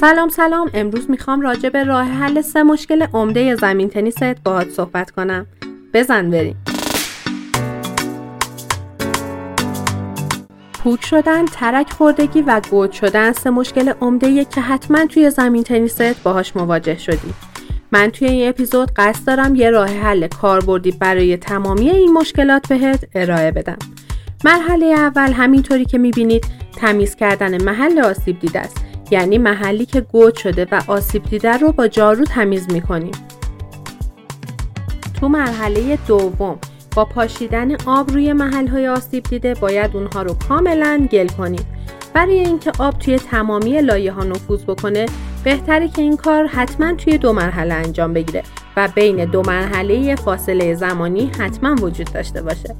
سلام سلام امروز می‌خوام راجع به راه حل سه مشکل عمده زمین تنیست باهات صحبت کنم بزن بریم پوک شدن، ترک خوردگی و گود شدن سه مشکل عمده که حتما توی زمین تنیست باهاش مواجه شدی. من توی این اپیزود قصد دارم یه راه حل کاربردی برای تمامی این مشکلات بهت ارائه بدم. مرحله اول همینطوری که می‌بینید تمیز کردن محل آسیب دیده است یعنی محلی که گود شده و آسیب دیده رو با جارو تمیز می‌کنیم. تو مرحله دوم با پاشیدن آب روی محل آسیب دیده باید اونها رو کاملا گل کنیم. برای اینکه آب توی تمامی لایه ها نفوذ بکنه بهتره که این کار حتما توی دو مرحله انجام بگیره و بین دو مرحله فاصله زمانی حتما وجود داشته باشه.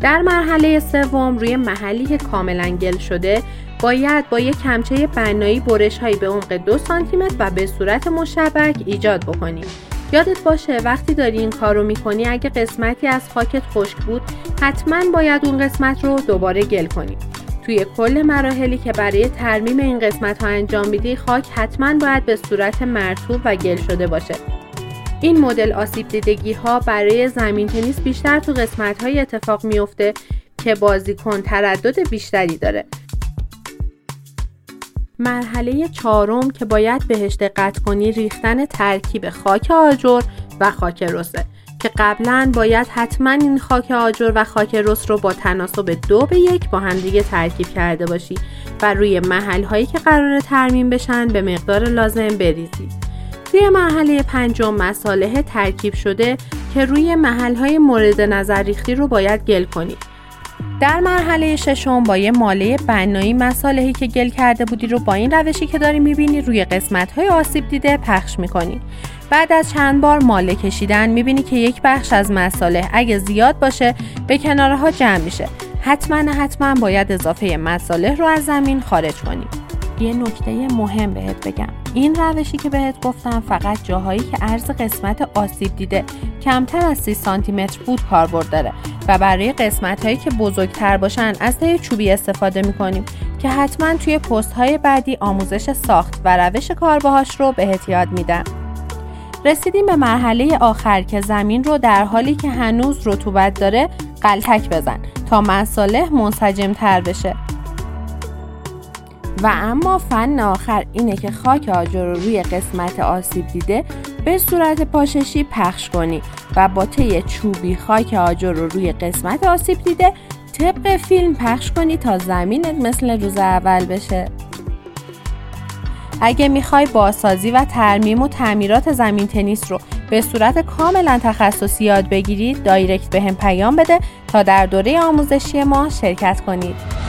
در مرحله سوم روی محلی که کاملا گل شده باید با یک کمچه بنایی برش هایی به عمق دو سانتیمتر و به صورت مشبک ایجاد بکنیم. یادت باشه وقتی داری این کار رو می‌کنی اگه قسمتی از خاکت خشک بود حتما باید اون قسمت رو دوباره گل کنی. توی کل مراحلی که برای ترمیم این قسمت ها انجام میدی خاک حتما باید به صورت مرتوب و گل شده باشه این مدل آسیب دیدگی ها برای زمین تنیس بیشتر تو قسمت های اتفاق میفته که بازیکن تردد بیشتری داره مرحله چهارم که باید بهش دقت کنی ریختن ترکیب خاک آجر و خاک رسه که قبلا باید حتما این خاک آجر و خاک رس رو با تناسب دو به یک با همدیگه ترکیب کرده باشی و روی محل هایی که قرار ترمیم بشن به مقدار لازم بریزی. توی مرحله پنجم مساله ترکیب شده که روی محل های مورد نظر ریختی رو باید گل کنید. در مرحله ششم با یه ماله بنایی مسالهی که گل کرده بودی رو با این روشی که داری می‌بینی روی قسمت های آسیب دیده پخش می‌کنی. بعد از چند بار ماله کشیدن می‌بینی که یک بخش از مساله اگه زیاد باشه به کناره ها جمع میشه. حتما حتما باید اضافه مساله رو از زمین خارج کنی. یه نکته مهم بهت بگم این روشی که بهت گفتم فقط جاهایی که عرض قسمت آسیب دیده کمتر از 30 سانتی متر بود کاربرد داره و برای قسمت هایی که بزرگتر باشن از ته چوبی استفاده می‌کنیم که حتما توی پست های بعدی آموزش ساخت و روش کار باهاش رو بهت یاد میدم رسیدیم به مرحله آخر که زمین رو در حالی که هنوز رطوبت داره قلتک بزن تا مصالح منسجم تر بشه. و اما فن آخر اینه که خاک آجر رو روی قسمت آسیب دیده به صورت پاششی پخش کنی و با طی چوبی خاک آجر رو روی قسمت آسیب دیده طبق فیلم پخش کنی تا زمینت مثل روز اول بشه. اگه می‌خوای بازسازی و ترمیم و تعمیرات زمین تنیس رو به صورت کاملا تخصصی یاد بگیرید دایرکت به هم پیام بده تا در دوره آموزشی ما شرکت کنید.